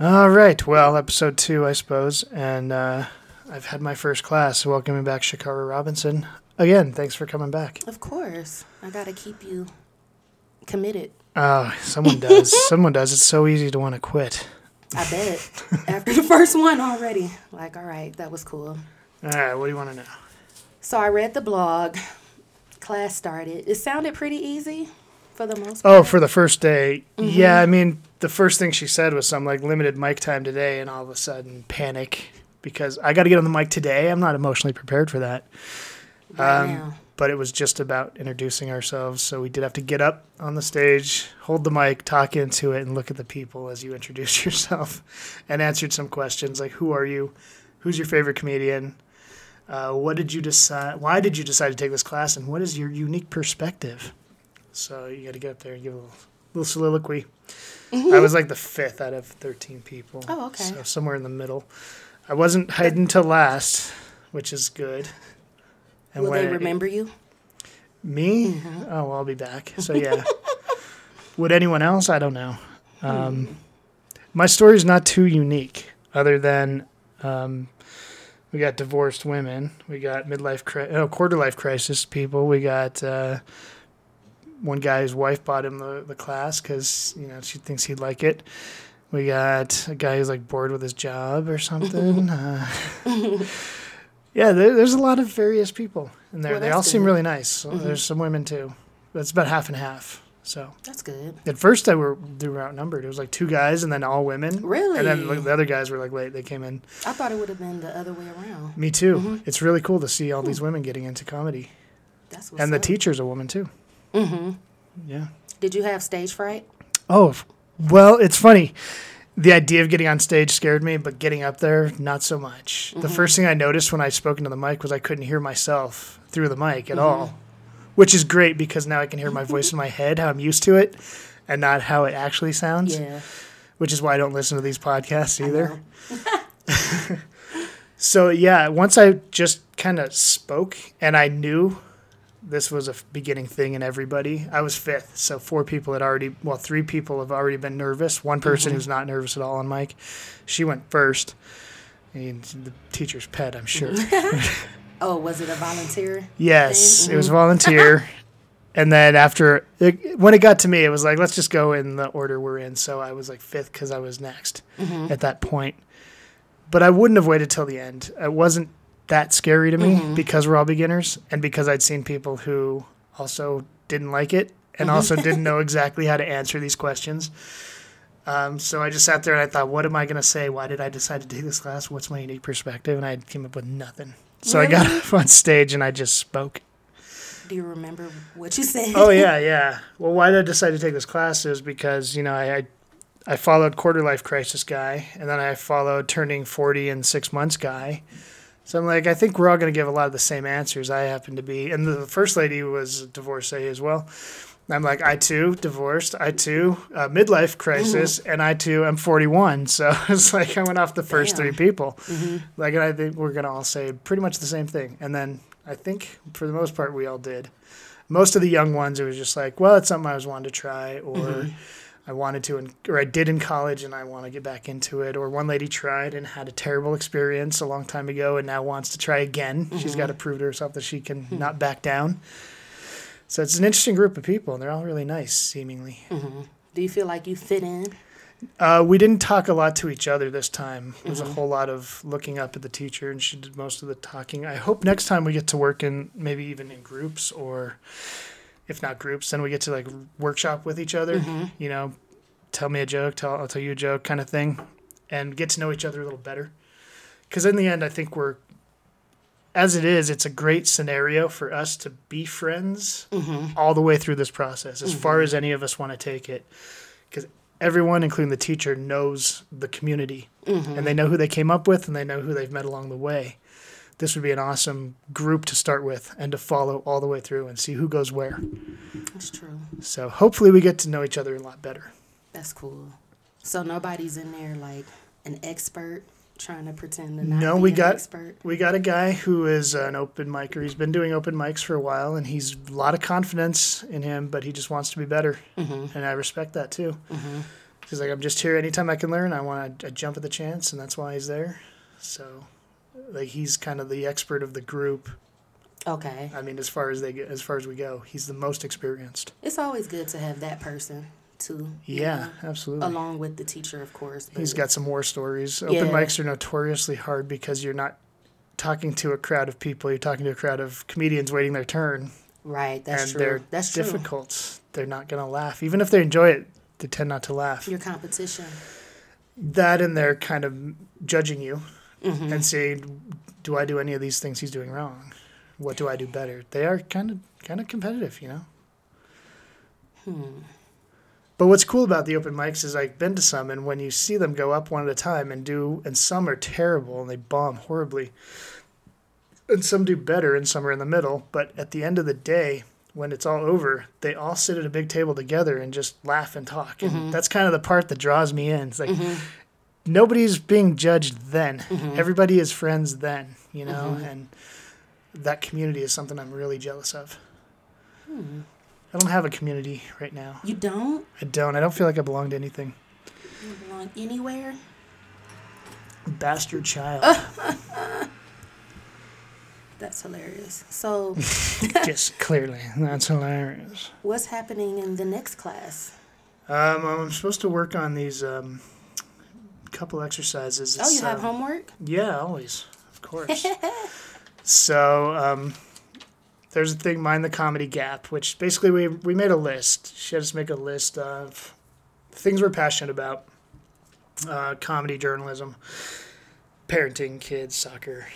All right. Well, episode two, I suppose, and uh, I've had my first class. Welcoming back Shakara Robinson again. Thanks for coming back. Of course. I got to keep you committed. Oh, someone does. someone does. It's so easy to want to quit. I bet. After the first one already. Like, all right, that was cool. All right. What do you want to know? So I read the blog. Class started. It sounded pretty easy for the most Oh, for the first day. Yeah, I mean, the first thing she said was some like limited mic time today, and all of a sudden panic because I got to get on the mic today. I'm not emotionally prepared for that. um. But it was just about introducing ourselves, so we did have to get up on the stage, hold the mic, talk into it, and look at the people as you introduce yourself, and answered some questions like, "Who are you? Who's your favorite comedian? Uh, what did you decide? Why did you decide to take this class? And what is your unique perspective?" So you got to get up there and give a little, little soliloquy. I was like the fifth out of thirteen people. Oh, okay. So somewhere in the middle. I wasn't hiding to last, which is good. And Will they remember you? me? Oh, well, I'll be back. So yeah. Would anyone else? I don't know. Um, my is not too unique, other than um, we got divorced women, we got midlife, cri- oh, quarter life crisis people, we got uh, one guy whose wife bought him the, the class because you know she thinks he'd like it. We got a guy who's like bored with his job or something. uh, yeah, there, there's a lot of various people in there. Well, they all seem really nice. So mm-hmm. There's some women too. That's about half and half. So That's good. at first, I were they were outnumbered. It was like two guys and then all women. Really? And then the other guys were like late. They came in. I thought it would have been the other way around. Me too. Mm-hmm. It's really cool to see all hmm. these women getting into comedy. That's and the up. teacher's a woman too. Mm-hmm. Yeah. Did you have stage fright? Oh, well, it's funny. The idea of getting on stage scared me, but getting up there, not so much. The first thing I noticed when I spoke into the mic was I couldn't hear myself through the mic at all, which is great because now I can hear my voice in my head, how I'm used to it, and not how it actually sounds, Yeah. which is why I don't listen to these podcasts either. So, yeah, once I just kind of spoke and I knew this was a beginning thing in everybody, I was fifth. So, four people had already, well, three people have already been nervous. One person mm-hmm. who's not nervous at all on mic, she went first. And the teacher's pet, I'm sure. Oh, was it a volunteer? yes, thing? it was mm-hmm. volunteer. and then after, it, when it got to me, it was like, let's just go in the order we're in. So, I was like fifth because I was next mm-hmm. at that point. But I wouldn't have waited till the end. I wasn't that scary to me because we're all beginners and because I'd seen people who also didn't like it and also didn't know exactly how to answer these questions. Um, so I just sat there and I thought, what am I going to say? Why did I decide to take this class? What's my unique perspective? And I came up with nothing. So I got Really? up on stage and I just spoke. Do you remember what you said? Oh yeah, yeah. Well, why did I decide to take this class is because you know I, I I followed quarter life crisis guy, and then I followed turning forty in six months guy. So I'm like, I think we're all going to give a lot of the same answers. I happen to be, and the first lady was a divorcee as well. I'm like, I too divorced. I too uh, midlife crisis, and I too am 41. So it's like I went off the first Damn. three people. Like, and I think we're gonna all say pretty much the same thing. And then I think for the most part we all did. Most of the young ones, it was just like, well, it's something I was wanting to try, or I wanted to, or I did in college, and I want to get back into it. Or one lady tried and had a terrible experience a long time ago, and now wants to try again. She's got to mm-hmm. prove to herself that she can hmm. not back down. So it's an interesting group of people, and they're all really nice, seemingly. Mm-hmm. Do you feel like you fit in? Uh, we didn't talk a lot to each other this time. It was a mm-hmm. whole lot of looking up at the teacher, and she did most of the talking. I hope next time we get to work in maybe even in groups, or if not groups, then we get to like workshop with each other. Mm-hmm. You know, tell me a joke, tell I'll tell you a joke, kind of thing, and get to know each other a little better. Because in the end, I think we're, as it is, it's a great scenario for us to be friends mm-hmm. all the way through this process, as far mm-hmm. as any of us want to take it because everyone, including the teacher, knows the community and they know who they came up with and they know who they've met along the way. This would be an awesome group to start with and to follow all the way through and see who goes where. That's true. So hopefully we get to know each other a lot better. That's cool. So nobody's in there like an expert trying to pretend to not No, be we an got expert. we got a guy who is an open micer. He's been doing open mics for a while, and he's a lot of confidence in him, but he just wants to be better, mm-hmm. and I respect that too. Mm-hmm. He's like, I'm just here anytime I can learn. I want to jump at the chance, and that's why he's there. So, like, he's kind of the expert of the group. Okay. I mean, as far as they get, as far as we go, he's the most experienced. It's always good to have that person too. Yeah, know, absolutely. Along with the teacher, of course. He's got some war stories. Open Yeah. mics are notoriously hard because you're not talking to a crowd of people. You're talking to a crowd of comedians waiting their turn, Right. That's and true. they're That's true. difficult. They're not going to laugh, even if they enjoy it. They tend not to laugh. Your competition. that and they're kind of judging you Mm-hmm. and say, "Do I do any of these things he's doing wrong? What do I do better?" They are kind of kind of competitive, you know. Hmm. But what's cool about the open mics is I've been to some, and when you see them go up one at a time and do, and some are terrible and they bomb horribly, and some do better, and some are in the middle. But at the end of the day, when it's all over, they all sit at a big table together and just laugh and talk, and that's kind of the part that draws me in. It's like nobody's being judged then; everybody is friends then, you know, and that community is something I'm really jealous of. Hmm. I don't have a community right now. You don't I don't. I don't feel like I belong to anything. You belong anywhere. Bastard child. That's hilarious. So, yes, clearly. That's hilarious. what's happening in the next class? Um, I'm supposed to work on these um, couple exercises. Oh, you have um, homework? Yeah, always. Of course. so, um, there's a thing, Mind the Comedy Gap, which basically we, we made a list. She had us make a list of things we're passionate about uh, comedy, journalism, parenting, kids, soccer,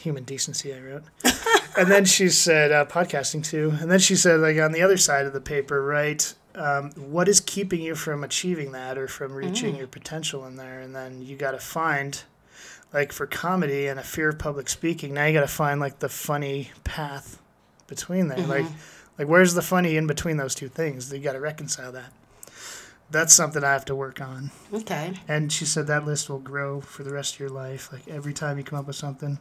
human decency, I wrote. and then she said uh, podcasting too. And then she said, like, on the other side of the paper, right? Um, what is keeping you from achieving that or from reaching your potential in there? And then you got to find like for comedy and a fear of public speaking, now you got to find like the funny path between there. Like, like where's the funny in between those two things? You got to reconcile that. That's something I have to work on. Okay. And she said that list will grow for the rest of your life. Like every time you come up with something,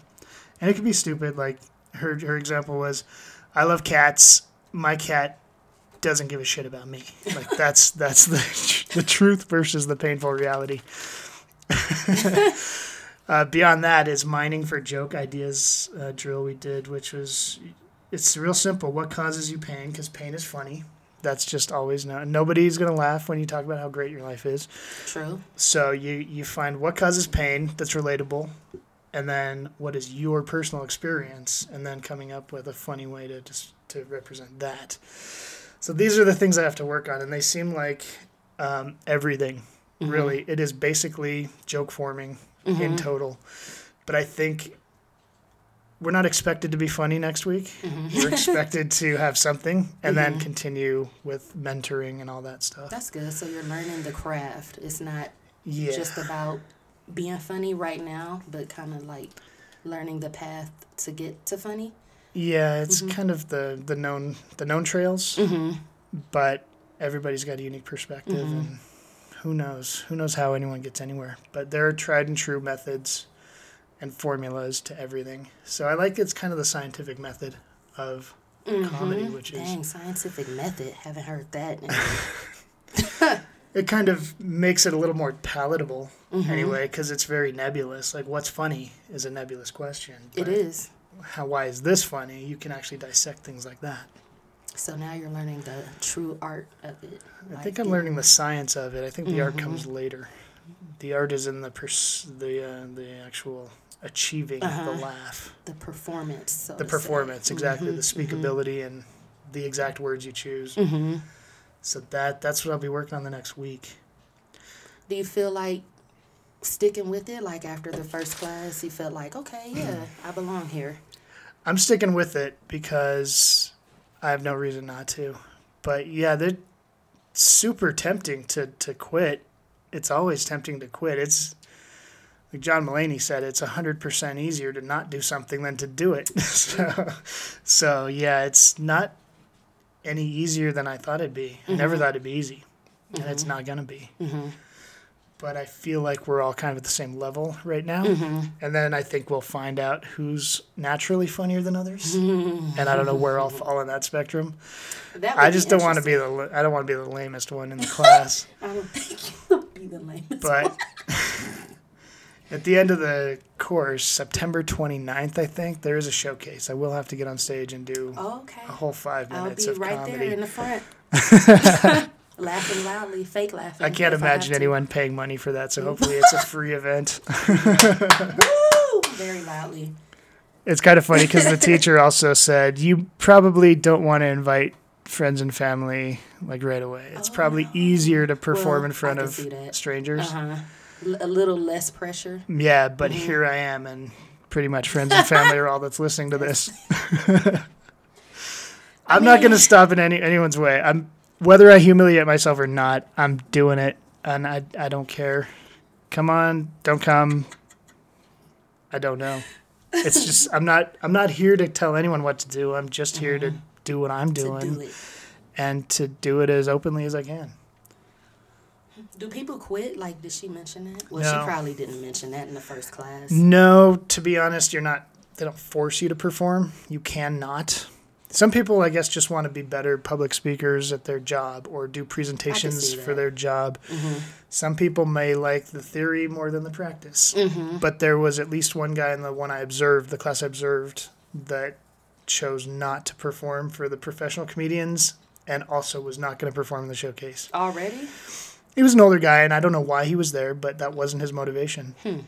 and it could be stupid. Like her her example was, I love cats. My cat doesn't give a shit about me. Like that's that's the the truth versus the painful reality. uh, beyond that is mining for joke ideas uh, drill we did, which was it's real simple. What causes you pain? Because pain is funny. That's just always known. Nobody's gonna laugh when you talk about how great your life is. True. So you you find what causes pain that's relatable, and then what is your personal experience, and then coming up with a funny way to just to represent that. So these are the things I have to work on, and they seem like um, everything. Mm-hmm. Really, it is basically joke forming in mm-hmm. total. But I think we're not expected to be funny next week. Mm-hmm. We're expected to have something, and then continue with mentoring and all that stuff. That's good. So you're learning the craft. It's not yeah. just about being funny right now, but kind of like learning the path to get to funny. Yeah, it's mm-hmm. kind of the the known the known trails, mm-hmm. but everybody's got a unique perspective, mm-hmm. and who knows who knows how anyone gets anywhere. But there are tried and true methods and formulas to everything. So I like it's kind of the scientific method of comedy, which is Dang, scientific method. Haven't heard that. it kind of makes it a little more palatable anyway, because it's very nebulous. Like what's funny is a nebulous question. it is. How why is this funny? You can actually dissect things like that. So now you're learning the true art of it. I think I'm learning the science of it. I think the art comes later. The art is in the pers- the uh, the actual achieving the laugh, the performance. So the to say. performance, exactly the speakability and the exact words you choose. Mm-hmm. So that that's what I'll be working on the next week. Do you feel like sticking with it? Like after the first class, you felt like, okay, yeah, mm-hmm. I belong here. I'm sticking with it because I have no reason not to. But yeah, they're super tempting to to quit. It's always tempting to quit. It's like John Mulaney said, it's hundred percent easier to not do something than to do it. so, so yeah, it's not any easier than I thought it'd be. I never mm-hmm. thought it'd be easy, and it's mm-hmm. not gonna be. But I feel like we're all kind of at the same level right now, mm-hmm. and then I think we'll find out who's naturally funnier than others, mm-hmm. and I don't know where I'll fall on that spectrum. That I just don't want to be the I don't want to be the lamest one in the class. I don't think you'll be the lamest. but at the end of the course, September 29th, I think, there is a showcase. I will have to get on stage and do okay. a whole 5 minutes I'll be of right comedy. there in the front. Laughing loudly, fake laughing. I can't imagine to. anyone paying money for that, so hopefully it's a free event. Woo! Very loudly. It's kind of funny because the teacher also said you probably don't want to invite friends and family like right away. It's probably easier to perform Well, in front of strangers. Uh-huh. L- a little less pressure. Yeah, but Mm-hmm. here I am, and pretty much friends and family are all that's listening to this. I'm not going to stop in any anyone's way. I'm whether I humiliate myself or not. I'm doing it, and I I don't care. Come on, don't come. I don't know. It's just I'm not I'm not here to tell anyone what to do. I'm just here to do what I'm Mm-hmm. doing do and to do it as openly as I can. Do people quit? Like, did she mention that? Well, No. she probably didn't mention that in the first class. No, to be honest, you're not. They don't force you to perform. You cannot. Some people, I guess, just want to be better public speakers at their job or do presentations for their job. Mm-hmm. Some people may like the theory more than the practice. Mm-hmm. But there was at least one guy in the one I observed, the class I observed, that chose not to perform for the professional comedians and also was not going to perform in the showcase. Already? He was an older guy, and I don't know why he was there, but that wasn't his motivation. Hmm.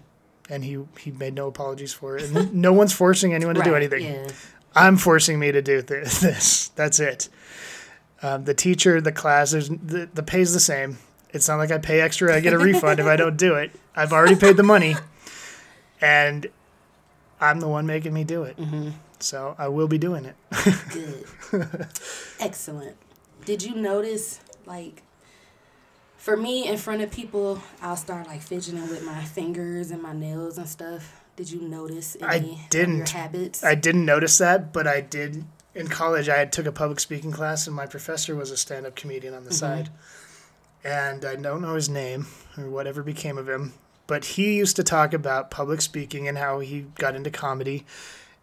And he he made no apologies for it. And no one's forcing anyone to do anything. Yeah. I'm forcing me to do th- this. That's it. Um, the teacher, the class, there's, the, the pay's the same. It's not like I pay extra, I get a refund if I don't do it. I've already paid the money, and I'm the one making me do it. Mm-hmm. So I will be doing it. Good. Excellent. Did you notice, like, for me, in front of people, I'll start like fidgeting with my fingers and my nails and stuff. Did you notice I any of your didn't. habits? I didn't notice that, but I did in college. I had took a public speaking class, and my professor was a stand-up comedian on the mm-hmm. side, and I don't know his name or whatever became of him, but he used to talk about public speaking and how he got into comedy,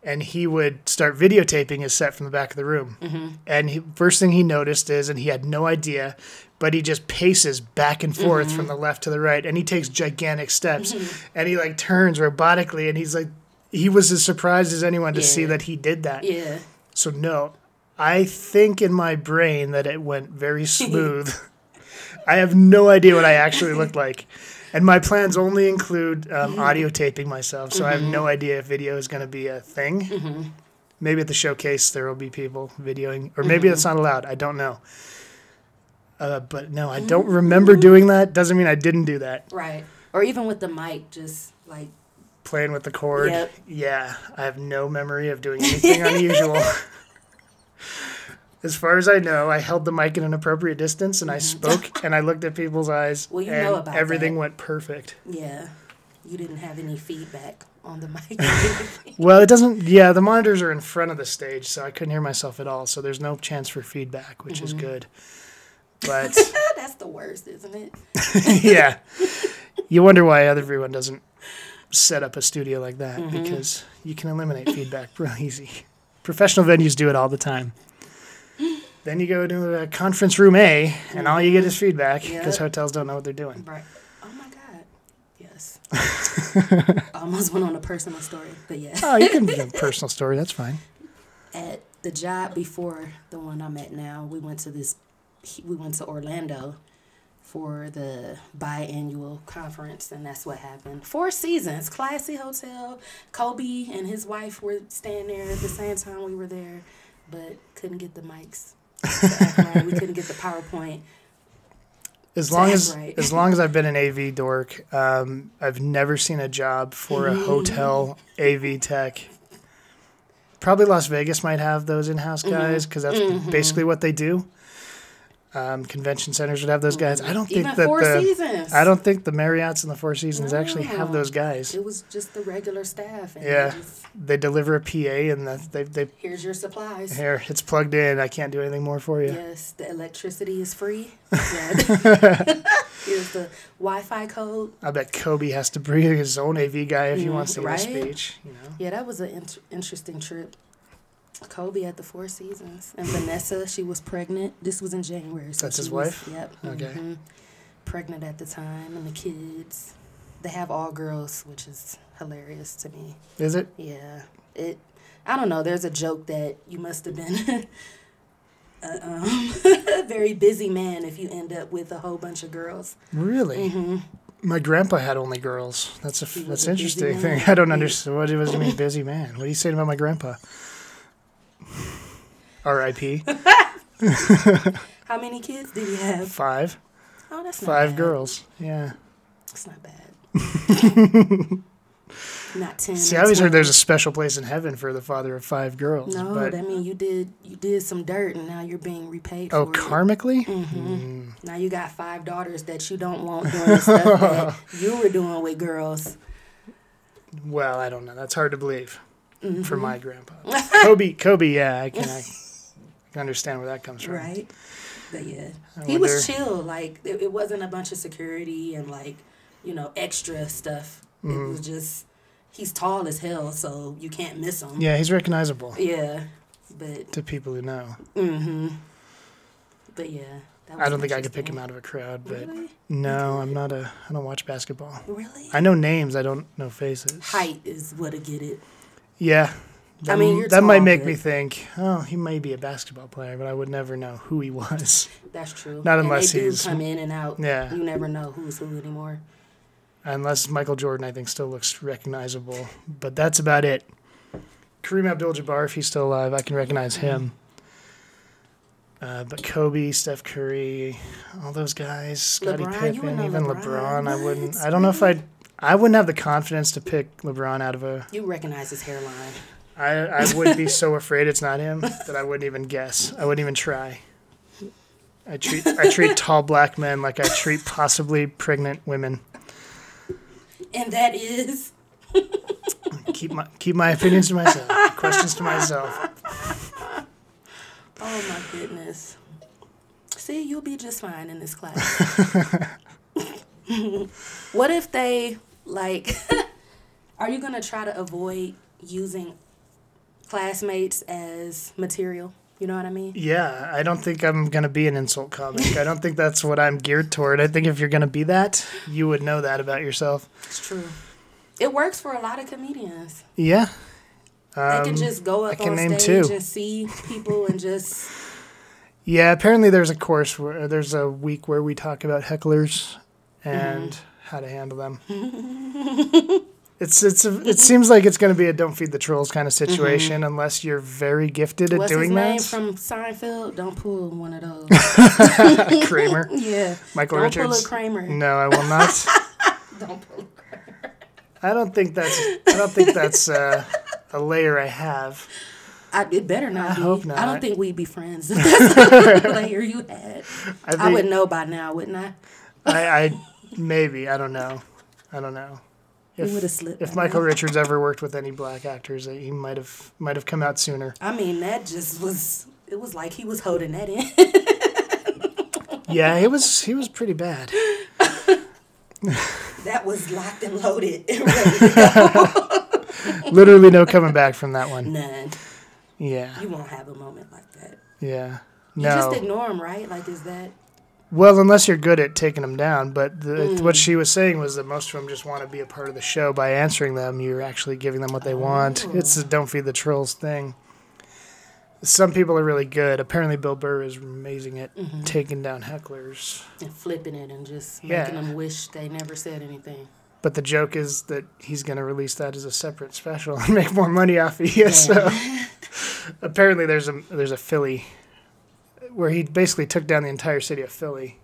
and he would start videotaping his set from the back of the room. Mm-hmm. And he, first thing he noticed is, and he had no idea, but he just paces back and forth mm-hmm. from the left to the right, and he takes gigantic steps, mm-hmm. and he like turns robotically, and he's like, he was as surprised as anyone to see that he did that. yeah. So no, I think in my brain that it went very smooth. I have no idea what I actually looked like. And my plans only include um, mm-hmm. audio taping myself, so I have mm-hmm. no idea if video is going to be a thing. Mm-hmm. Maybe at the showcase there will be people videoing, or maybe that's not allowed. I don't know. Uh, but no, I don't remember doing that. Doesn't mean I didn't do that. Right. Or even with the mic, just like, Playing with the cord. Yep. Yeah, I have no memory of doing anything unusual. As far as I know, I held the mic at an appropriate distance and I spoke and I looked at people's eyes. Mm-hmm. Well, you and know about everything that. went perfect. yeah, you didn't have any feedback on the mic. Well, it doesn't. Yeah, the monitors are in front of the stage, so I couldn't hear myself at all. So there's no chance for feedback, which Mm-hmm. is good. But That's the worst, isn't it? yeah, you wonder why everyone doesn't set up a studio like that Mm-hmm. because you can eliminate feedback real easy. Professional venues do it all the time. Then you go to a conference room A, and all you get is feedback because Yep. hotels don't know what they're doing. Right. Oh my God. Yes. Almost went on a personal story, but yeah. Oh, you can do a personal story. That's fine. At the job before the one I'm at now, we went to this. We went to Orlando for the biannual conference, and that's what happened. Four seasons, classy hotel. Kobe and his wife were staying there at the same time we were there, but couldn't get the mics. To act right. We couldn't get the PowerPoint. As long as right. as long as I've been an AV dork, um, I've never seen a job for a hotel AV tech. Probably Las Vegas might have those in-house Mm-hmm. guys because that's basically what they do. Um, convention centers would have those guys. I don't think that Four the Seasons. I don't think the Marriotts and the Four Seasons actually have those guys. It was just the regular staff. And Yeah. they just, They deliver a PA and the, they they here's your supplies. here it's plugged in. I can't do anything more for you. Yes, the electricity is free. Yeah. Here's the Wi-Fi code. I bet Kobe has to bring his own AV guy if he Mm, wants to right? give a speech. You know. Yeah, that was an int- interesting trip. Kobe at the Four Seasons and Vanessa, she was pregnant. This was in January. So That's his was- wife? Yep. Okay. mhm. pregnant at the time and the kids. They have all girls, which is hilarious to me. Is it? Yeah. It I don't know, there's a joke that you must have been a um, very busy man if you end up with a whole bunch of girls. Really? hmm My grandpa had only girls. That's a f- He was that's a busy interesting thing. I don't understand what does it mean busy man. What are you saying about my grandpa? R.I.P. How many kids did he have? Five. Oh, that's not Five bad. girls. Yeah. It's not bad. not ten. See, I always heard there's a special place in heaven for the father of five girls. No, but I mean you did you did some dirt and now you're being repaid oh, for it. karmically. hmm Mm. Now you got five daughters that you don't want doing stuff that you were doing with girls. Well, I don't know. That's hard to believe Mhm. for my grandpa. Kobe, Kobe. Yeah, I can. I can understand where that comes from. Right. But yeah. I He was chill. Like it, it wasn't a bunch of security and like, you know, extra stuff. It Mhm. was just he's tall as hell, so you can't miss him. Yeah, he's recognizable Yeah. But to people who know. hmm But yeah. I don't think I could pick him out of a crowd, but Really? no, I'm not a. I don't watch basketball. Really? I know names. I don't know faces. Height is what to get it. Yeah. I mean, that might make me think. Oh, he may be a basketball player, but I would never know who he was. That's true. Not and unless they do he's- come in and out. Yeah, You never know who's who anymore. unless Michael Jordan, I think, still looks recognizable, but that's about it. Kareem Abdul-Jabbar, if he's still alive, I can recognize him. Uh, but Kobe, Steph Curry, all those guys, Scottie LeBron, Pippen, even LeBron. LeBron, I wouldn't. I don't know if I'd. I wouldn't have the confidence to pick LeBron out of a. You recognize his hairline. I I would be so afraid it's not him that I wouldn't even guess. I wouldn't even try. I treat I treat tall black men like I treat possibly pregnant women. And that is Keep my keep my opinions to myself. Questions to myself. oh my goodness. See, you'll be just fine in this class. what if they like are you gonna try to avoid using classmates as material? You know what I mean? Yeah, I don't think I'm gonna be an insult comic. I don't think that's what I'm geared toward. I think if you're gonna be that, you would know that about yourself. It's true. It works for a lot of comedians. Yeah. They Um, can just go up on name stage two. and see people and just Yeah, apparently there's a course where there's a week where we talk about hecklers and Mm-hmm. how to handle them. it's it's a, it seems like it's going to be a don't feed the trolls kind of situation unless you're very gifted at Mm-hmm. what's his doing name that. from Seinfeld? Don't pull one of those. Kramer, yeah. Michael Don't Richards. pull a Kramer. No, I will not. Don't pull. I don't think that's I don't think that's uh, a layer I have. I, it better not I be. hope I don't think we'd be friends. If that's the layer you had. I I would know by now, wouldn't I? I, I maybe I don't know. I don't know. If, would have slipped. if Michael. Richards ever worked with any black actors, he might have might have come out sooner. I mean, that just was. It was like he was holding that in. Yeah, he was he was pretty bad. that was locked and loaded. and ready to go. Literally no coming back from that one. None. Yeah, You won't have a moment like that. yeah. No. You just ignore him, right? Like, is that? Well, unless you're good at taking them down. But the, Mm. what she was saying was that most of them just want to be a part of the show by answering them. You're actually giving them what they want. Oh. It's the don't feed the trolls thing. Some people are really good. Apparently, Bill Burr is amazing at Mhm. taking down hecklers. And flipping it and just Yeah. making them wish they never said anything. But the joke is that he's going to release that as a separate special and make more money off of it. So apparently, there's a there's a Philly where he basically took down the entire city of Philly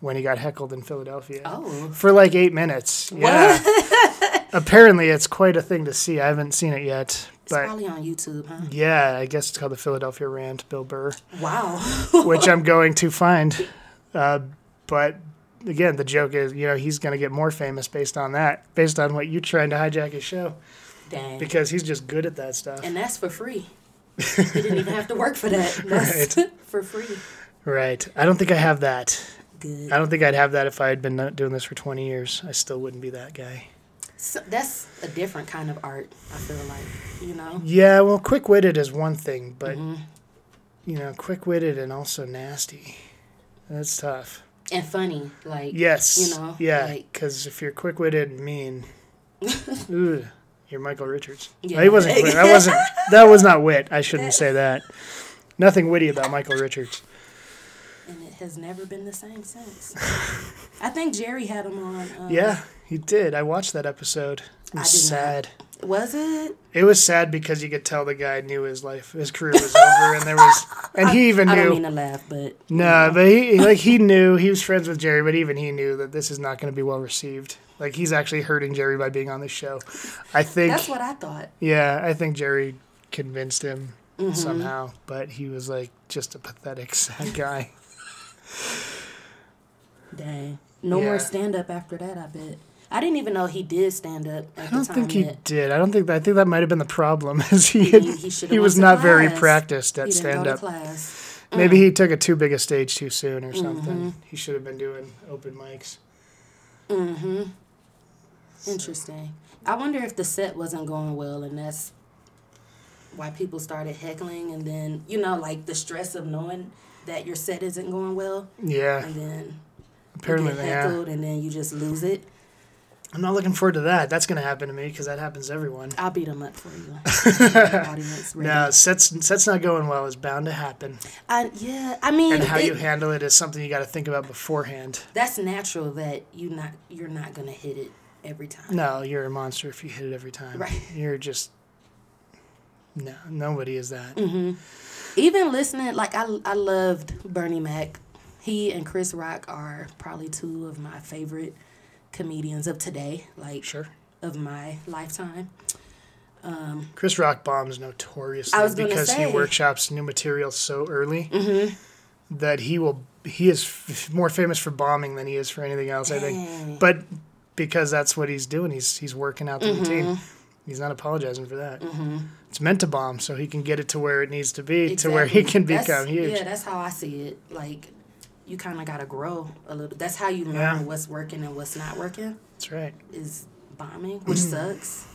when he got heckled in Philadelphia Oh. for like eight minutes. Yeah. apparently, it's quite a thing to see. I haven't seen it yet, It's but probably on YouTube, huh? yeah, I guess it's called the Philadelphia Rant, Bill Burr, Wow. which I'm going to find. Uh, but again, the joke is, you know, he's going to get more famous based on that, based on what you're trying to hijack his show, Dang. because he's just good at that stuff. and that's for free. He didn't even have to work for that. That's for free. Right. I don't think I have that. Good. I don't think I'd have that if I had been doing this for 20 years. I still wouldn't be that guy. So that's a different kind of art, I feel like. You know? Yeah, well, quick witted is one thing, but, Mhm. you know, quick witted and also nasty. That's tough. and funny. Like Yes. you know, Yeah. like- Because if you're quick witted and mean, you're Michael Richards. Yeah. No, he wasn't. Quick. That wasn't. That was not wit. I shouldn't say that. Nothing witty about Michael Richards. and it has never been the same since. I think Jerry had him on. Um, Yeah, he did. I watched that episode. It I was did not. sad. Was it? It was sad because you could tell the guy knew his life, his career was over, and there was, and he even knew I don't mean to laugh, but No, but he like he knew he was friends with Jerry, but even he knew that this is not going to be well received. Like he's actually hurting Jerry by being on this show. I think. that's what I thought. Yeah, I think Jerry convinced him Mm-hmm. somehow, but he was like just a pathetic sad guy. Dang. No Yeah. more stand up after that, I bet. I didn't even know he did stand up I don't think he that did. I don't think. I think that might have been the problem. Is he He- had, he he, was not very practiced at stand up. class. Maybe he took it too big a stage too soon or Mm-hmm. something. He should have been doing open mics. Mm-hmm. Interesting. I wonder if the set wasn't going well and that's why people started heckling and then, you know, like the stress of knowing that your set isn't going well Yeah, and then apparently you get they yeah. heckled and then you just lose it. I'm not looking forward to that. That's going to happen to me because that happens to everyone. I'll beat them up for you. No, sets sets not going well is bound to happen, I, yeah, I mean, and how it- you handle it is something you got to think about beforehand. that's natural that you not you're not gonna hit it every time. No, you're a monster if you hit it every time. Right. You're just no. Nobody is that. Mm-hmm. Even listening, like I, I loved Bernie Mac. He and Chris Rock are probably two of my favorite comedians of today, like Sure. of my lifetime. Chris Rock bombs notoriously because say. he workshops new material so early Mm-hmm. that he will. He is f- more famous for bombing than he is for anything else. I think, but because that's what he's doing, he's he's working out the Mm-hmm. routine. He's not apologizing for that. It's meant to bomb, so he can get it to where it needs to be, to where he can That's- become huge. Yeah, that's how I see it. Like you kind of gotta grow a little. That's how you learn Yeah. what's working and what's not working. That's right. Is bombing, which sucks.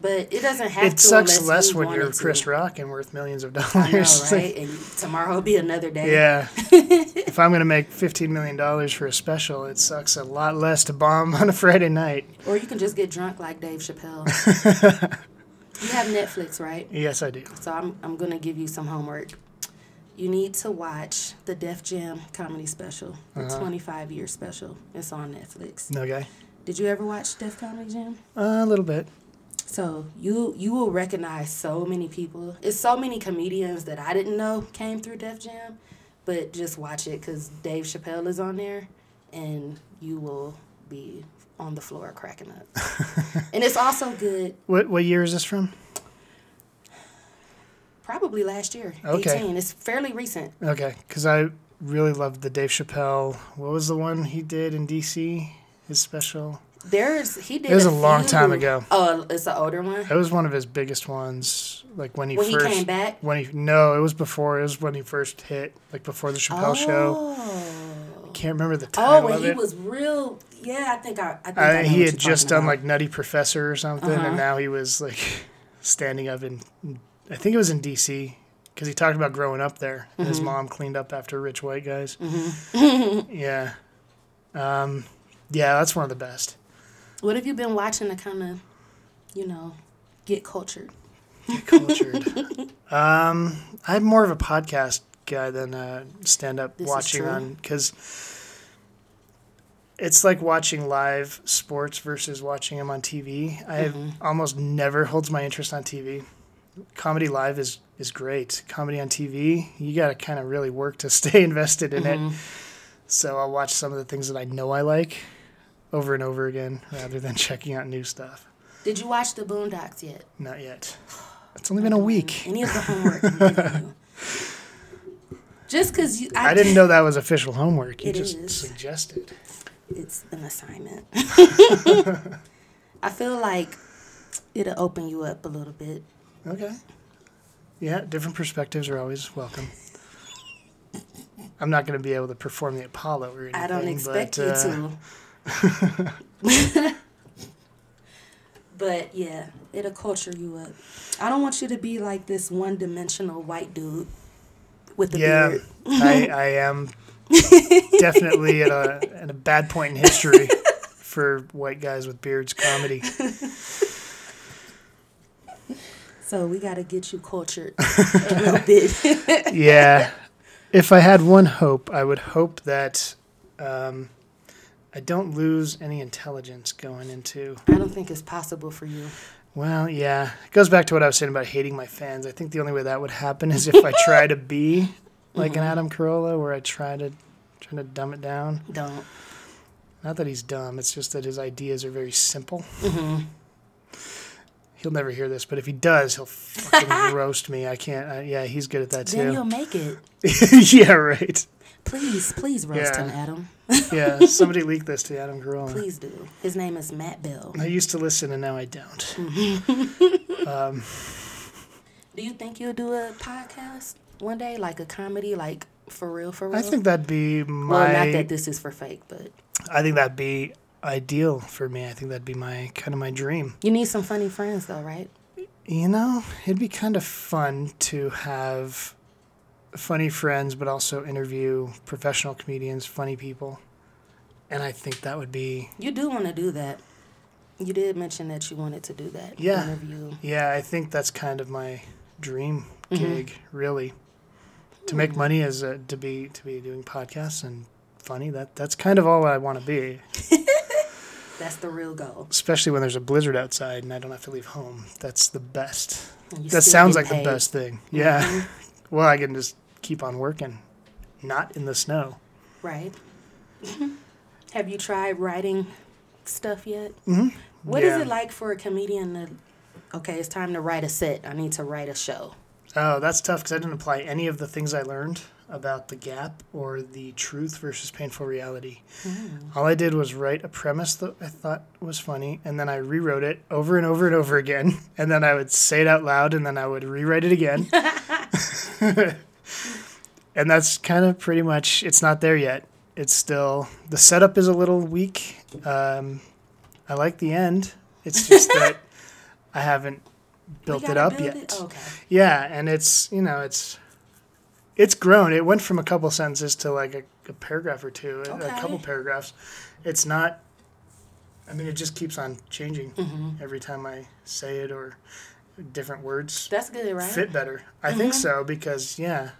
But it doesn't have to. Mm. It sucks less when you're wanted to. Chris Rock and worth millions of dollars. I know, right? and tomorrow will be another day. Yeah. if I'm going to make $15 million for a special, it sucks a lot less to bomb on a Friday night. Or you can just get drunk like Dave Chappelle. you have Netflix, right? Yes, I do. So I'm, I'm going to give you some homework. You need to watch the Def Jam comedy special, the Uh-huh. 25 year special. It's on Netflix. Okay. Did you ever watch Def Comedy Jam? Uh, a little bit. So you you will recognize so many people. It's so many comedians that I didn't know came through Def Jam, but just watch it because Dave Chappelle is on there, and you will be on the floor cracking up. and it's also good. What, what year is this from? Probably last year, Okay. eighteen. It's fairly recent. Okay. Because I really loved the Dave Chappelle. What was the one he did in D.C.? His special? There's he did. It was a long time ago. Oh, it's an older one. That was one of his biggest ones. Like when he When he first. came back. When he no, it was before. It was when he first hit, like before the Chappelle show. Oh. Can't remember the time. Oh, when he it. was real. Yeah, I think I. I think Uh, I he had just done about. like Nutty Professor or something, Uh-huh. and now he was like standing up in, I think it was in D.C. because he talked about growing up there. and Mm-hmm. His mom cleaned up after rich white guys. Mm-hmm. yeah, um, yeah, that's one of the best. What have you been watching to kind of, you know, get cultured? Get cultured. um, I'm more of a podcast guy than a stand-up This watching on because it's like watching live sports versus watching them on TV. I Mm-hmm. almost never holds my interest on TV. Comedy live is is great. Comedy on TV, you got to kind of really work to stay invested in Mm-hmm. it. So I'll watch some of the things that I know I like over and over again rather than checking out new stuff. Did you watch the Boondocks yet? Not yet. It's only been a week. Any of the homework I'm giving you? Just because you, I didn't know that was official homework. You It just is. suggested. It's an assignment. I feel like it'll open you up a little bit. Okay. Yeah, different perspectives are always welcome. I'm not going to be able to perform the Apollo or anything. I don't expect but, uh, you to. but yeah, it'll culture you up. I don't want you to be like this one dimensional white dude with a Yeah, beard. I, I am Definitely at a at a bad point in history for white guys with beards comedy. So we got to get you cultured a little bit. yeah. If I had one hope, I would hope that um, I don't lose any intelligence going into. I don't think it's possible for you. Well, yeah. It goes back to what I was saying about hating my fans. I think the only way that would happen is if I try to be like an Adam Carolla, where I try to try to dumb it down. Don't. Not that he's dumb. It's just that his ideas are very simple. Mm-hmm. He'll never hear this, but if he does, he'll fucking roast me. I can't. Uh, yeah, he's good at that Then too. you'll make it. yeah, right. Please, please roast Yeah. him, Adam. Yeah, somebody leaked this to Adam Carolla. Please do. His name is Matt Bell. I used to listen and now I don't. um, Do you think you'll do a podcast one day, like a comedy, like for real, for real? I think that'd be my. Well, not that this is for fake, but I think that'd be ideal for me. I think that'd be my kind of my dream. you need some funny friends, though, right? You know, it'd be kind of fun to have funny friends, but also interview professional comedians, funny people. And I think that would be, You do want to do that. You did mention that you wanted to do that Yeah. interview. yeah, I think that's kind of my dream Mhm. gig, really. To make money as a, to be to be doing podcasts and funny. That that's kind of all I want to be. That's the real goal. Especially when there's a blizzard outside and I don't have to leave home. That's the best. That sounds like paid. the best thing. Yeah. Well, I can just keep on working, not in the snow. Right. Have you tried writing stuff yet? Mm-hmm. What is it like for a comedian to? Okay, it's time to write a set. I need to write a show. Oh, that's tough because I didn't apply any of the things I learned about the gap or the truth versus painful reality. All I did was write a premise that I thought was funny, and then I rewrote it over and over and over again. And then I would say it out loud, and then I would rewrite it again. and that's kind of pretty much, it's not there yet. It's still, the setup is a little weak. Um, I like the end. It's just that I haven't built it up build yet. it? Okay. Yeah, and it's you know it's it's grown. It went from a couple sentences to like a, a paragraph or two, a- a couple paragraphs. It's not. I mean, it just keeps on changing Mm-hmm. every time I say it or different words That's good, right? fit better. I think Mhm. so because yeah,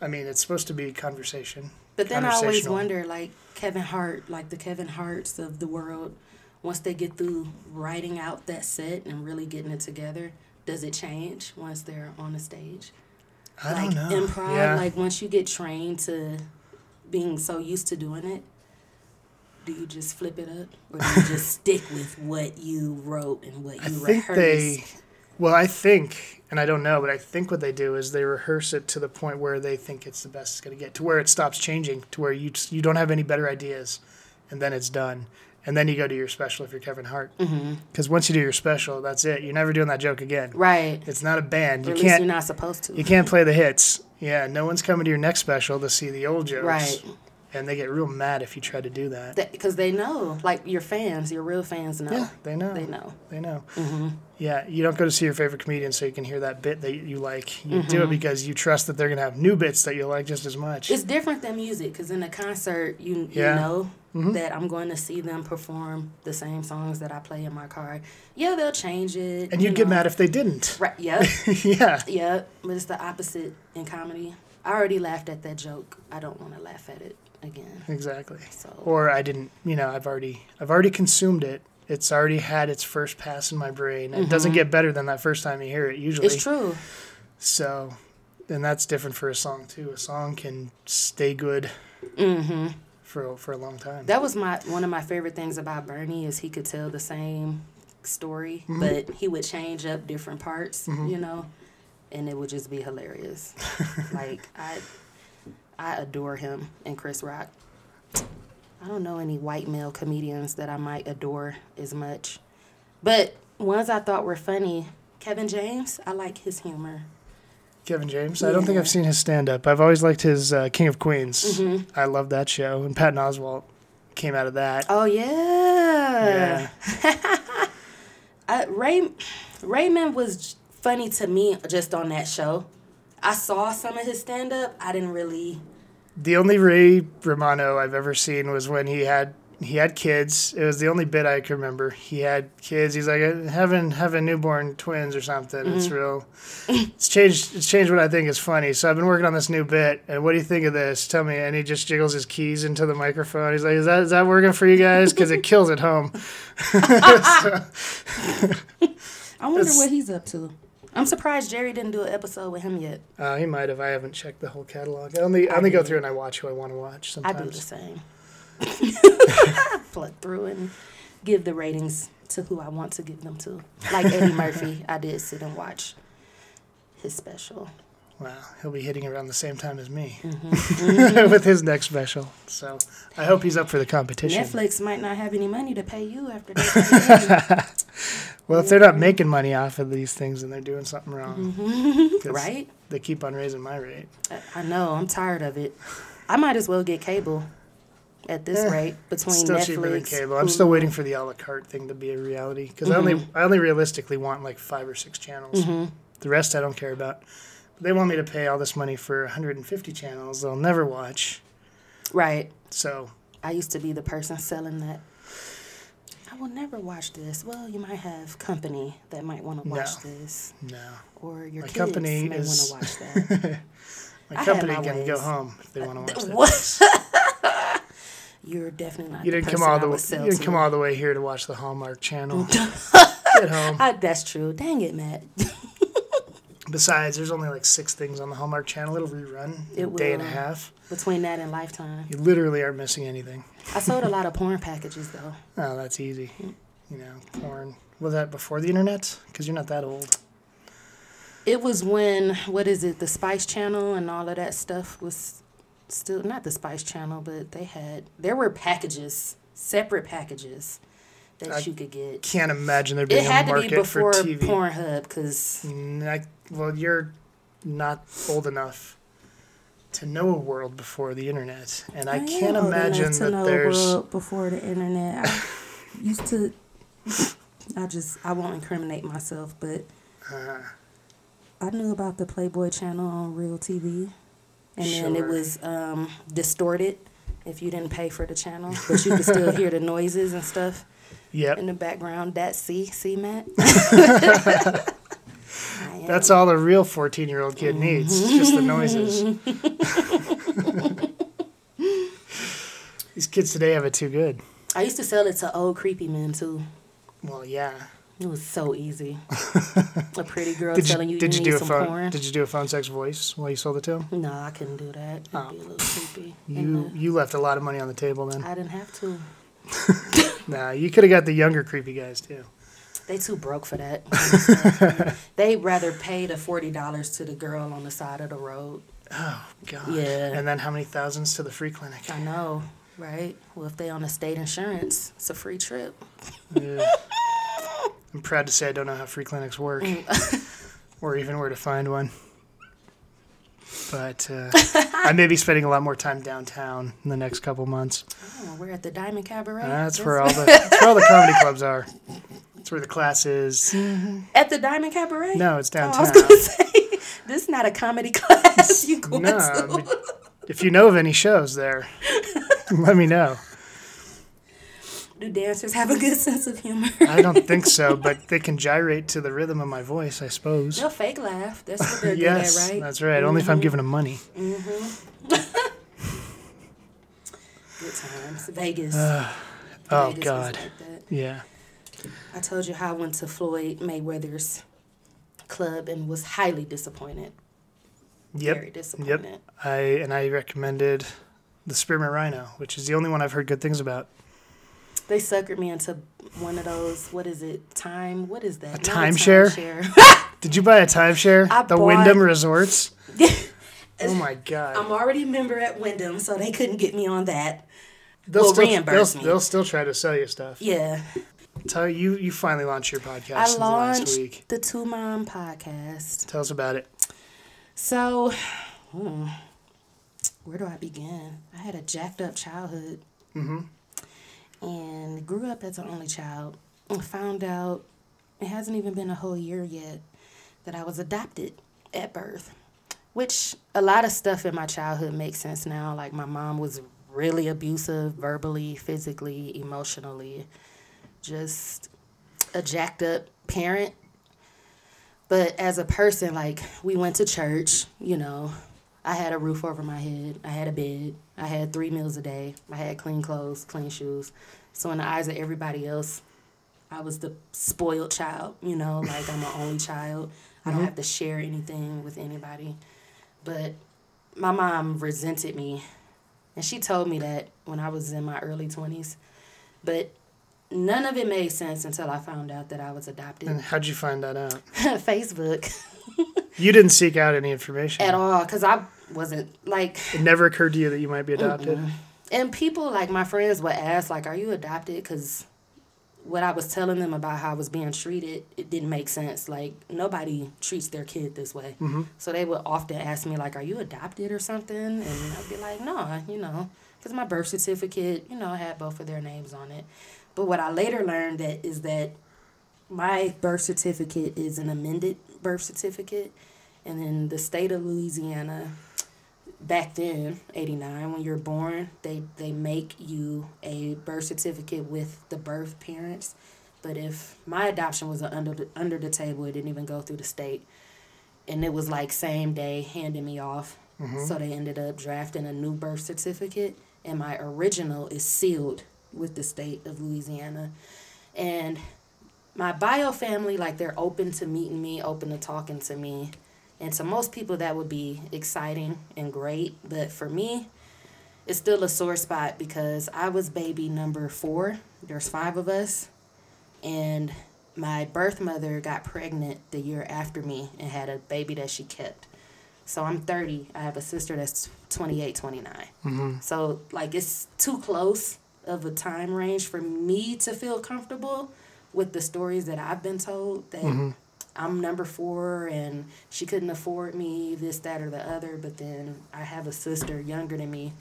I mean it's supposed to be conversation. But then I always wonder, like Kevin Hart, like the Kevin Harts of the world, once they get through writing out that set and really getting it together, does it change once they're on the stage? I like don't know. improv, yeah. like once you get trained to being so used to doing it, do you just flip it up, or do you just stick with what you wrote and what you I think rehearsed? they, well, I think, and I don't know, but I think what they do is they rehearse it to the point where they think it's the best it's going to get, to where it stops changing, to where you just, you don't have any better ideas, and then it's done, and then you go to your special if you're Kevin Hart, mm-hmm. because once you do your special, that's it. You're never doing that joke again. Right. It's not a band. Or You at least you're can't. not supposed to. You can't play the hits. Yeah, no one's coming to your next special to see the old jokes. Right. And they get real mad if you try to do that. Because they know, like your fans, your real fans know. Yeah, they know. They know. They know. hmm Yeah, you don't go to see your favorite comedian so you can hear that bit that you like. You do Mhm. it because you trust that they're gonna have new bits that you like just as much. It's different than music because in a concert, you, Yeah. you know Mhm. that I'm going to see them perform the same songs that I play in my car. Yeah, they'll change it. and you'd get know. mad if they didn't. Right. Yep. yeah, yep. But it's the opposite in comedy. I already laughed at that joke. I don't want to laugh at it again. exactly. So. Or I didn't. You know, I've already, I've already consumed it. It's already had its first pass in my brain. It doesn't Mhm. get better than that first time you hear it usually. it's true. So, and that's different for a song too. A song can stay good hmm for for a long time. That was my one of my favorite things about Bernie is he could tell the same story, Mhm. but he would change up different parts, Mhm. you know, and it would just be hilarious. like I, I adore him and Chris Rock. I don't know any white male comedians that I might adore as much, but ones I thought were funny. Kevin James, I like his humor. Kevin James. I don't think I've seen his stand up. I've always liked his uh, King of Queens. hmm I love that show. And Patton Oswalt came out of that. Oh yeah. Yeah. Uh, Ray Raymond was funny to me just on that show. I saw some of his stand up. I didn't really the only Ray Romano I've ever seen was when he had he had kids. It was the only bit I can remember. He had kids. He's like having having newborn twins or something. Mm-hmm. It's real. It's changed. It's changed what I think is funny. So I've been working on this new bit. And what do you think of this? Tell me. And he just jiggles his keys into the microphone. He's like, "Is that is that working for you guys? Because it kills at home." I wonder what he's up to. I'm surprised Jerry didn't do an episode with him yet. Uh, he might have. I haven't checked the whole catalog. I only I only go through and I watch who I want to watch. Sometimes I do the same. Flood through and give the ratings to who I want to give them to. Like Eddie Murphy, I did sit and watch his special. Wow, he'll be hitting around the same time as me Mm-hmm. with his next special. So I hope he's up for the competition. Netflix might not have any money to pay you after that. Well, if they're not making money off of these things, then they're doing something wrong. Mm-hmm. right? They keep on raising my rate. I- I know. I'm tired of it. I might as well get cable at this Eh, rate between still Netflix. cheaper than cable. I'm still waiting for the a la carte thing to be a reality because I Mm-hmm. only I only realistically want like five or six channels. The rest I don't care about. But they want me to pay all this money for 150 channels they'll never watch. Right. So I used to be the person selling that. I will never watch this. Well, you might have company that might want to watch No. this, no, or your My kids company may is- want to watch that. my I company my can go home if they want to watch that. What? You're definitely not. You didn't come all the way. You didn't to. come all the way here to watch the Hallmark Channel. Get home. Ah, that's true. Dang it, Matt. Besides, there's only like six things on the Hallmark Channel. It'll rerun in It a day and a half. Between that and Lifetime, You literally aren't missing anything. I sold a lot of porn packages though. Oh, that's easy. You know, porn. Was that before the internet? Because you're not that old. It was when what is it? The Spice Channel and all of that stuff was still not the Spice Channel, but they had there were packages, separate packages that I you could get. Can't imagine there being It had a to be market before for TV. Pornhub because Mm, I, well, you're not old enough to know a world before the internet, and I, can't imagine that there's. before the internet. I used to. I just I won't incriminate myself, but Uh, I knew about the Playboy channel on Real TV, and then it was um, distorted if you didn't pay for the channel, but you could still hear the noises and stuff yep, in the background. That see, see, Matt. That's all a real 14 year old kid mm-hmm. needs. It's just the noises. These kids today have it too good. I used to sell it to old creepy men too. Well, yeah. It was so easy. a pretty girl Did telling you, you did you need do a some phone? porn. Did you do a phone sex voice while you sold it to him? No, I couldn't do that. It'd Oh. be a little creepy. You you left a lot of money on the table then. I didn't have to. Nah, you could have got the younger creepy guys too. They too broke for that. they rather pay the forty dollars to the girl on the side of the road. Oh God. Yeah. And then how many thousands to the free clinic? I know, right? Well, if they on a state insurance, it's a free trip. Yeah. I'm proud to say I don't know how free clinics work, mm. or even where to find one. But uh, I may be spending a lot more time downtown in the next couple months. Oh, we're at the Diamond Cabaret. That's where all the that's where all the comedy clubs are. That's where the class is. at the Diamond Cabaret. No, it's Oh, I downtown. was gonna say this is not a comedy class you going No, to. if you know of any shows there, let me know. Do dancers have a good sense of humor? I don't think so, but they can gyrate to the rhythm of my voice, I suppose. They'll fake laugh. That's what they're yes, good at, right? that's right. Only if I'm giving them money. Mm-hmm. Good times. Vegas. oh Vegas was God, like yeah. I told you how I went to Floyd Mayweather's club and was highly disappointed. Yep. Very disappointed. I and I recommended the Spearmint Rhino, which is the only one I've heard good things about. They suckered me into one of those. What is it? Time? What is that? Not timeshare? timeshare. Did you buy a timeshare? I the bought- Wyndham Resorts. oh my God. I'm already a member at Wyndham, so they couldn't get me on that. they'll will still, reimburse they'll, me. They'll still try to sell you stuff. Yeah, Tell you you finally launched your podcast I the launched week. the Two Mom podcast. Tell us about it. So, hmm, where do I begin? I had a jacked up childhood. Mm-hmm. And grew up as an only child and found out it hasn't even been a whole year yet that I was adopted at birth. which a lot of stuff in my childhood makes sense now. Like my mom was really abusive, verbally, physically, emotionally, just a jacked up parent. But as a person, like we went to church, you know, I had a roof over my head, I had a bed, I had three meals a day, I had clean clothes, clean shoes. So in the eyes of everybody else, I was the spoiled child, you know, like I'm an only child. I don't mm-hmm. have to share anything with anybody. But my mom resented me. And she told me that when I was in my early 20s. But none of it made sense until I found out that I was adopted. And how'd you find that out? Facebook You didn't seek out any information at all because I wasn't like. It never occurred to you that you might be adopted. And people like my friends would ask like, "Are you adopted?" Because what I was telling them about how I was being treated, it didn't make sense. Like nobody treats their kid this way. Mm-hmm. So they would often ask me like, "Are you adopted or something?" And I'd be like, "No, you know, because my birth certificate, you know, had both of their names on it." But what I later learned that is that my birth certificate is an amended birth certificate, and in the state of Louisiana, back then, eighty nine, when you're born, they they make you a birth certificate with the birth parents. But if my adoption was under the, under the table, it didn't even go through the state, and it was like same day handing me off. Mm-hmm. So they ended up drafting a new birth certificate, and my original is sealed with the state of Louisiana, and my bio family like they're open to meeting me, open to talking to me. And to most people, that would be exciting and great. But for me, it's still a sore spot because I was baby number four. There's five of us. And my birth mother got pregnant the year after me and had a baby that she kept. So I'm 30. I have a sister that's 28, 29. Mm-hmm. So, like, it's too close of a time range for me to feel comfortable with the stories that I've been told that Mhm. I'm number four and she couldn't afford me, this, that, or the other. But then I have a sister younger than me.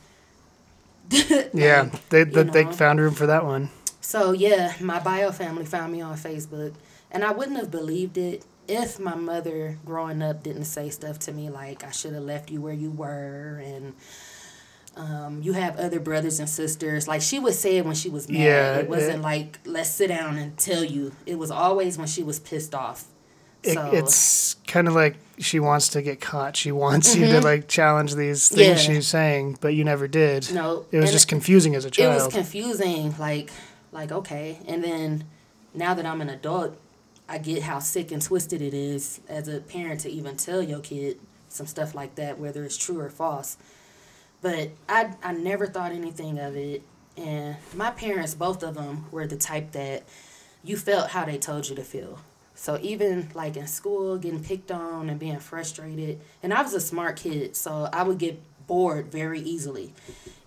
Yeah, they they, they found room for that one. So yeah, my bio family found me on Facebook, and I wouldn't have believed it if my mother growing up didn't say stuff to me like I should have left you where you were and um, you have other brothers and sisters. Like she would say it when she was mad. Yeah, it wasn't it- like let's sit down and tell you. It was always when she was pissed off. It, so it's kind of like she wants to get caught. She wants you to like challenge these things Mm-hmm. Yeah. she's saying, but you never did. no, It was and just confusing as a child. it was confusing like like okay and then now that i'm an adult i get how sick and twisted it is as a parent to even tell your kid some stuff like that whether it's true or false but i i never thought anything of it and my parents both of them were the type that you felt how they told you to feel so even like in school getting picked on and being frustrated and i was a smart kid so i would get bored very easily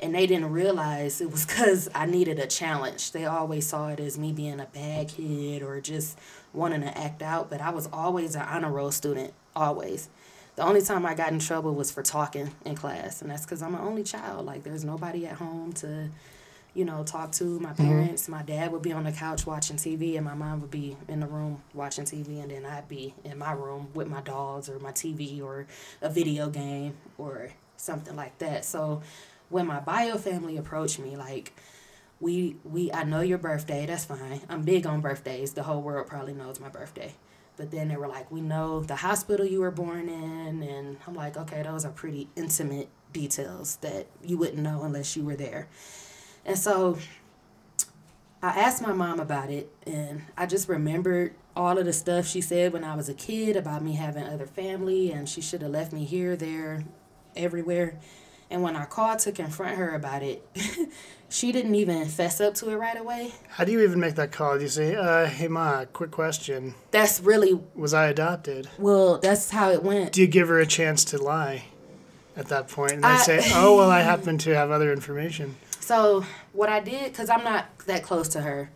and they didn't realize it was because I needed a challenge. They always saw it as me being a bad kid or just wanting to act out, but I was always an honor roll student, always. The only time I got in trouble was for talking in class, and that's because I'm an only child. Like, there's nobody at home to, you know, talk to. My mm-hmm. parents, my dad would be on the couch watching TV, and my mom would be in the room watching TV, and then I'd be in my room with my dogs or my TV or a video game or something like that. So, when my bio family approached me, like, we we I know your birthday, that's fine. I'm big on birthdays. The whole world probably knows my birthday. But then they were like, we know the hospital you were born in and I'm like, okay, those are pretty intimate details that you wouldn't know unless you were there. And so I asked my mom about it and I just remembered all of the stuff she said when I was a kid about me having other family and she should have left me here, there, everywhere. And when I called to confront her about it, she didn't even fess up to it right away. How do you even make that call? Do you say, uh, "Hey ma, quick question: That's really Was I adopted?" well, that's how it went. Do you give her a chance to lie at that point, and then I- say, "Oh well, I happen to have other information." So what I did, cause I'm not that close to her,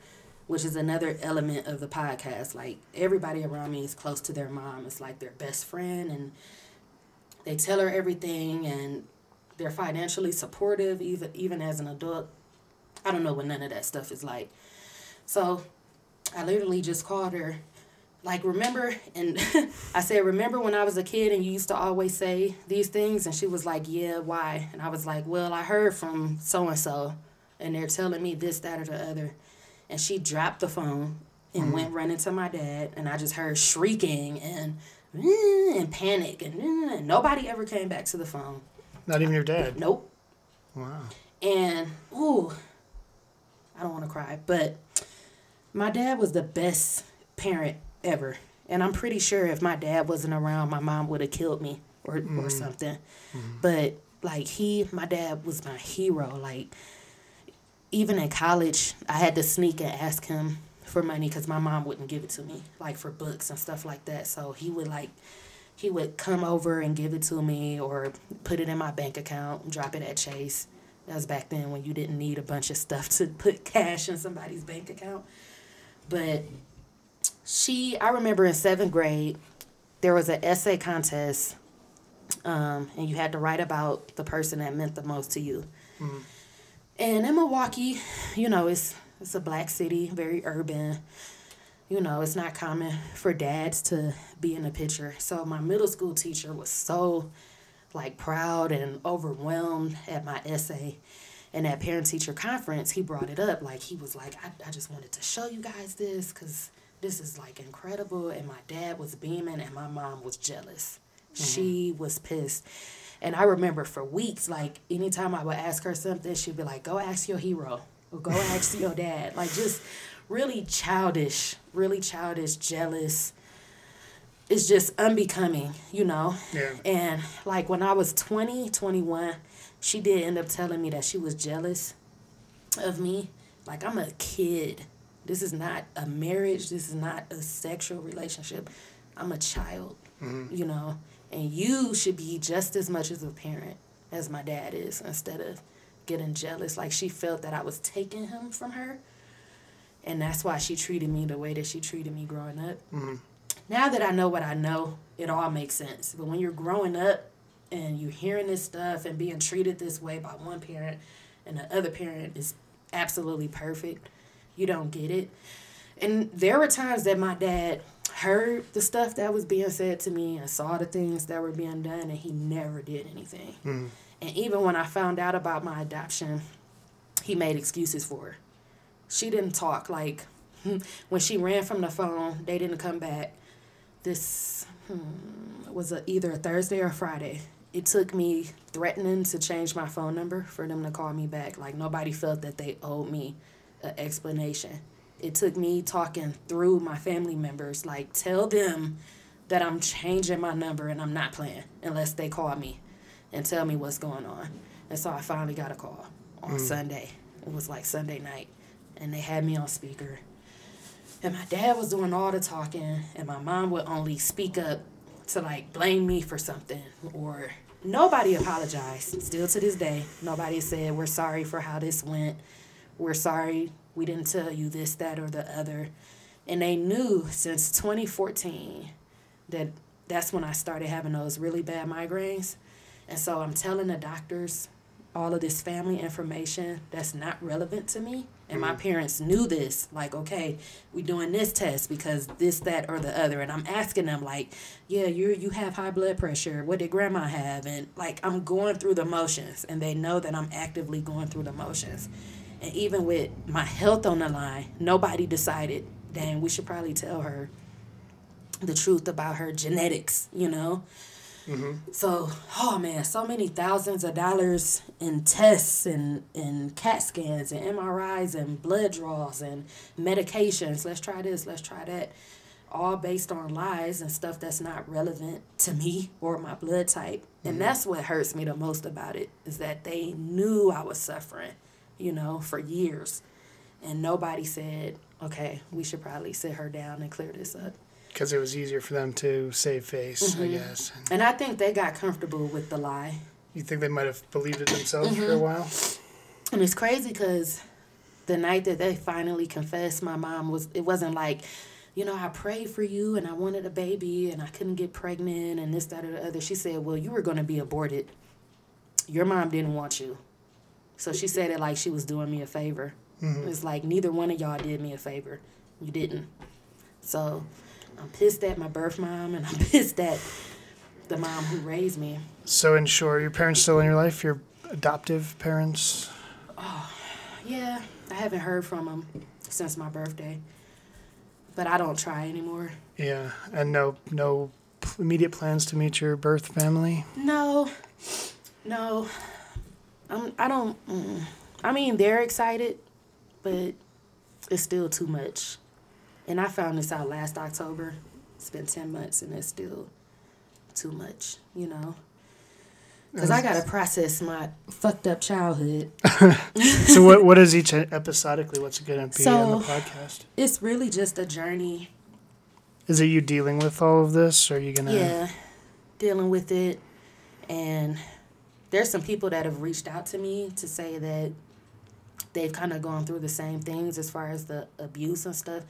which is another element of the podcast. Like everybody around me is close to their mom. It's like their best friend, and they tell her everything, and they're financially supportive, even even as an adult. I don't know what none of that stuff is like. So I literally just called her like remember and I said remember when I was a kid and you used to always say these things? And she was like yeah why? And I was like well I heard from so and so and they're telling me this that or the other. And she dropped the phone and mm-hmm. went running to my dad and I just heard shrieking and and panic and, and nobody ever came back to the phone. Not even your dad? Nope. Wow. And ooh I don't want to cry but my dad was the best parent ever. And I'm pretty sure if my dad wasn't around, my mom would have killed me or, mm. or mm-hmm. something. Mm. But like he, my dad was my hero. Like even in college, I had to sneak and ask him for money because my mom wouldn't give it to me, like for books and stuff like that. So he would like, he would come over and give it to me or put it in my bank account, drop it at Chase. That was back then when you didn't need a bunch of stuff to put cash in somebody's bank account. But she, I remember in seventh grade, there was an essay contest, um, and you had to write about the person that meant the most to you. Mm-hmm. And in Milwaukee, you know, it's it's a black city, very urban. You know, it's not common for dads to be in the picture. So my middle school teacher was so like proud and overwhelmed at my essay. And at parent teacher conference, he brought it up. Like he was like, I, I just wanted to show you guys this because this is like incredible. And my dad was beaming and my mom was jealous. Mm-hmm. She was pissed. And I remember for weeks, like anytime I would ask her something, she'd be like, go ask your hero or go ask your dad. Like just really childish, really childish, jealous. It's just unbecoming, you know? Yeah. And like when I was 20, 21, she did end up telling me that she was jealous of me. Like I'm a kid this is not a marriage. This is not a sexual relationship. I'm a child, mm-hmm. you know, and you should be just as much as a parent as my dad is instead of getting jealous. Like she felt that I was taking him from her. And that's why she treated me the way that she treated me growing up. Mm-hmm. Now that I know what I know, it all makes sense. But when you're growing up and you're hearing this stuff and being treated this way by one parent and the other parent is absolutely perfect, you don't get it. And there were times that my dad heard the stuff that was being said to me and saw the things that were being done, and he never did anything. Mm. And even when I found out about my adoption, he made excuses for her. She didn't talk. Like, when she ran from the phone, they didn't come back. This hmm, was a, either a Thursday or Friday. It took me threatening to change my phone number for them to call me back. Like, nobody felt that they owed me an explanation. It took me talking through my family members, like tell them that I'm changing my number and I'm not playing unless they call me and tell me what's going on. And so I finally got a call on mm. Sunday. It was like Sunday night. And they had me on speaker. And my dad was doing all the talking, and my mom would only speak up to like blame me for something or nobody apologized. Still to this day, nobody said, We're sorry for how this went we're sorry we didn't tell you this, that, or the other. And they knew since 2014 that that's when I started having those really bad migraines. And so I'm telling the doctors all of this family information that's not relevant to me. And my mm. parents knew this, like, okay, we're doing this test because this, that, or the other. And I'm asking them, like, yeah, you you have high blood pressure. What did grandma have? And like I'm going through the motions and they know that I'm actively going through the motions. And even with my health on the line, nobody decided, dang, we should probably tell her the truth about her genetics, you know? Mm-hmm. So, oh man, so many thousands of dollars in tests and, and CAT scans and MRIs and blood draws and medications. Let's try this, let's try that. All based on lies and stuff that's not relevant to me or my blood type. Mm-hmm. And that's what hurts me the most about it is that they knew I was suffering you know, for years. And nobody said, okay, we should probably sit her down and clear this up. Because it was easier for them to save face, mm-hmm. I guess. And I think they got comfortable with the lie. You think they might have believed it themselves mm-hmm. for a mm-hmm. while? And it's crazy because the night that they finally confessed, my mom was, it wasn't like, you know, I prayed for you and I wanted a baby and I couldn't get pregnant and this, that, or the other. She said, well, you were going to be aborted. Your mom didn't want you. So she said it like she was doing me a favor. Mm-hmm. It's like neither one of y'all did me a favor. You didn't. So I'm pissed at my birth mom, and I'm pissed at the mom who raised me. So, in short, your parents still in your life? Your adoptive parents? Oh, yeah, I haven't heard from them since my birthday, but I don't try anymore. Yeah, and no, no immediate plans to meet your birth family. No, no, I'm. I don't. Mm. I mean, they're excited, but it's still too much. And I found this out last October. It's been ten months, and it's still too much. You know. Because I gotta process my fucked up childhood. so, what what is each episodically? What's it going to be on the podcast? It's really just a journey. Is it you dealing with all of this, or are you gonna? Yeah, dealing with it. And there's some people that have reached out to me to say that they've kind of gone through the same things as far as the abuse and stuff.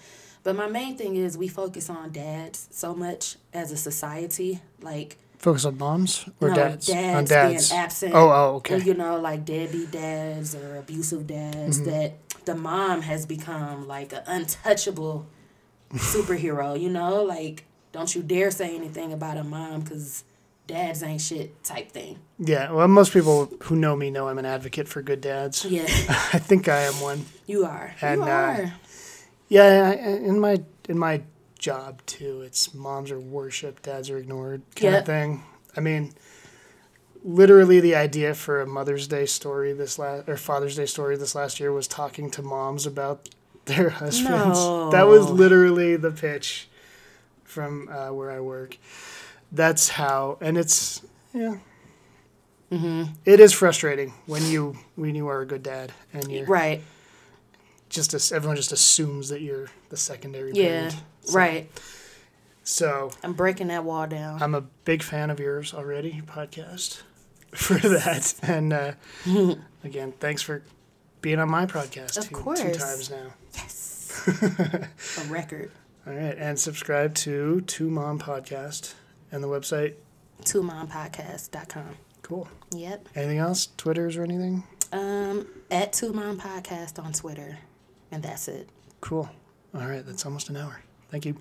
But my main thing is we focus on dads so much as a society. Like, Focus on moms or no, dads? dads, on dads. being absent. Oh, oh, okay. you know, like deadbeat dads or abusive dads, Mm-hmm. that the mom has become like an untouchable superhero, you know? Like, don't you dare say anything about a mom because dads ain't shit type thing. Yeah. Well, most people who know me know I'm an advocate for good dads. Yeah, I think I am one. you are. And, you uh, are. Yeah, in my in my job too, it's moms are worshipped, dads are ignored kind Yeah. of thing. I mean, literally the idea for a Mother's Day story this last or Father's Day story this last year was talking to moms about their husbands. That was literally the pitch from uh, where I work. That's how, and it's yeah. Mm-hmm. It is frustrating when you when you are a good dad and you're Right. just as everyone just assumes that you're the secondary Yeah. parent. So- Right. So I'm breaking that wall down. I'm a big fan of yours already, your podcast, for that. And uh, again, thanks for being on my podcast Of two, course. two times now. yes. a record. All right, and subscribe to Two Mom Podcast and the website. TwoMomPodcast.com. Cool. Yep. Anything else? Twitters or anything? Um, at Two Podcast on Twitter. And that's it. Cool. All right, that's almost an hour. Thank you.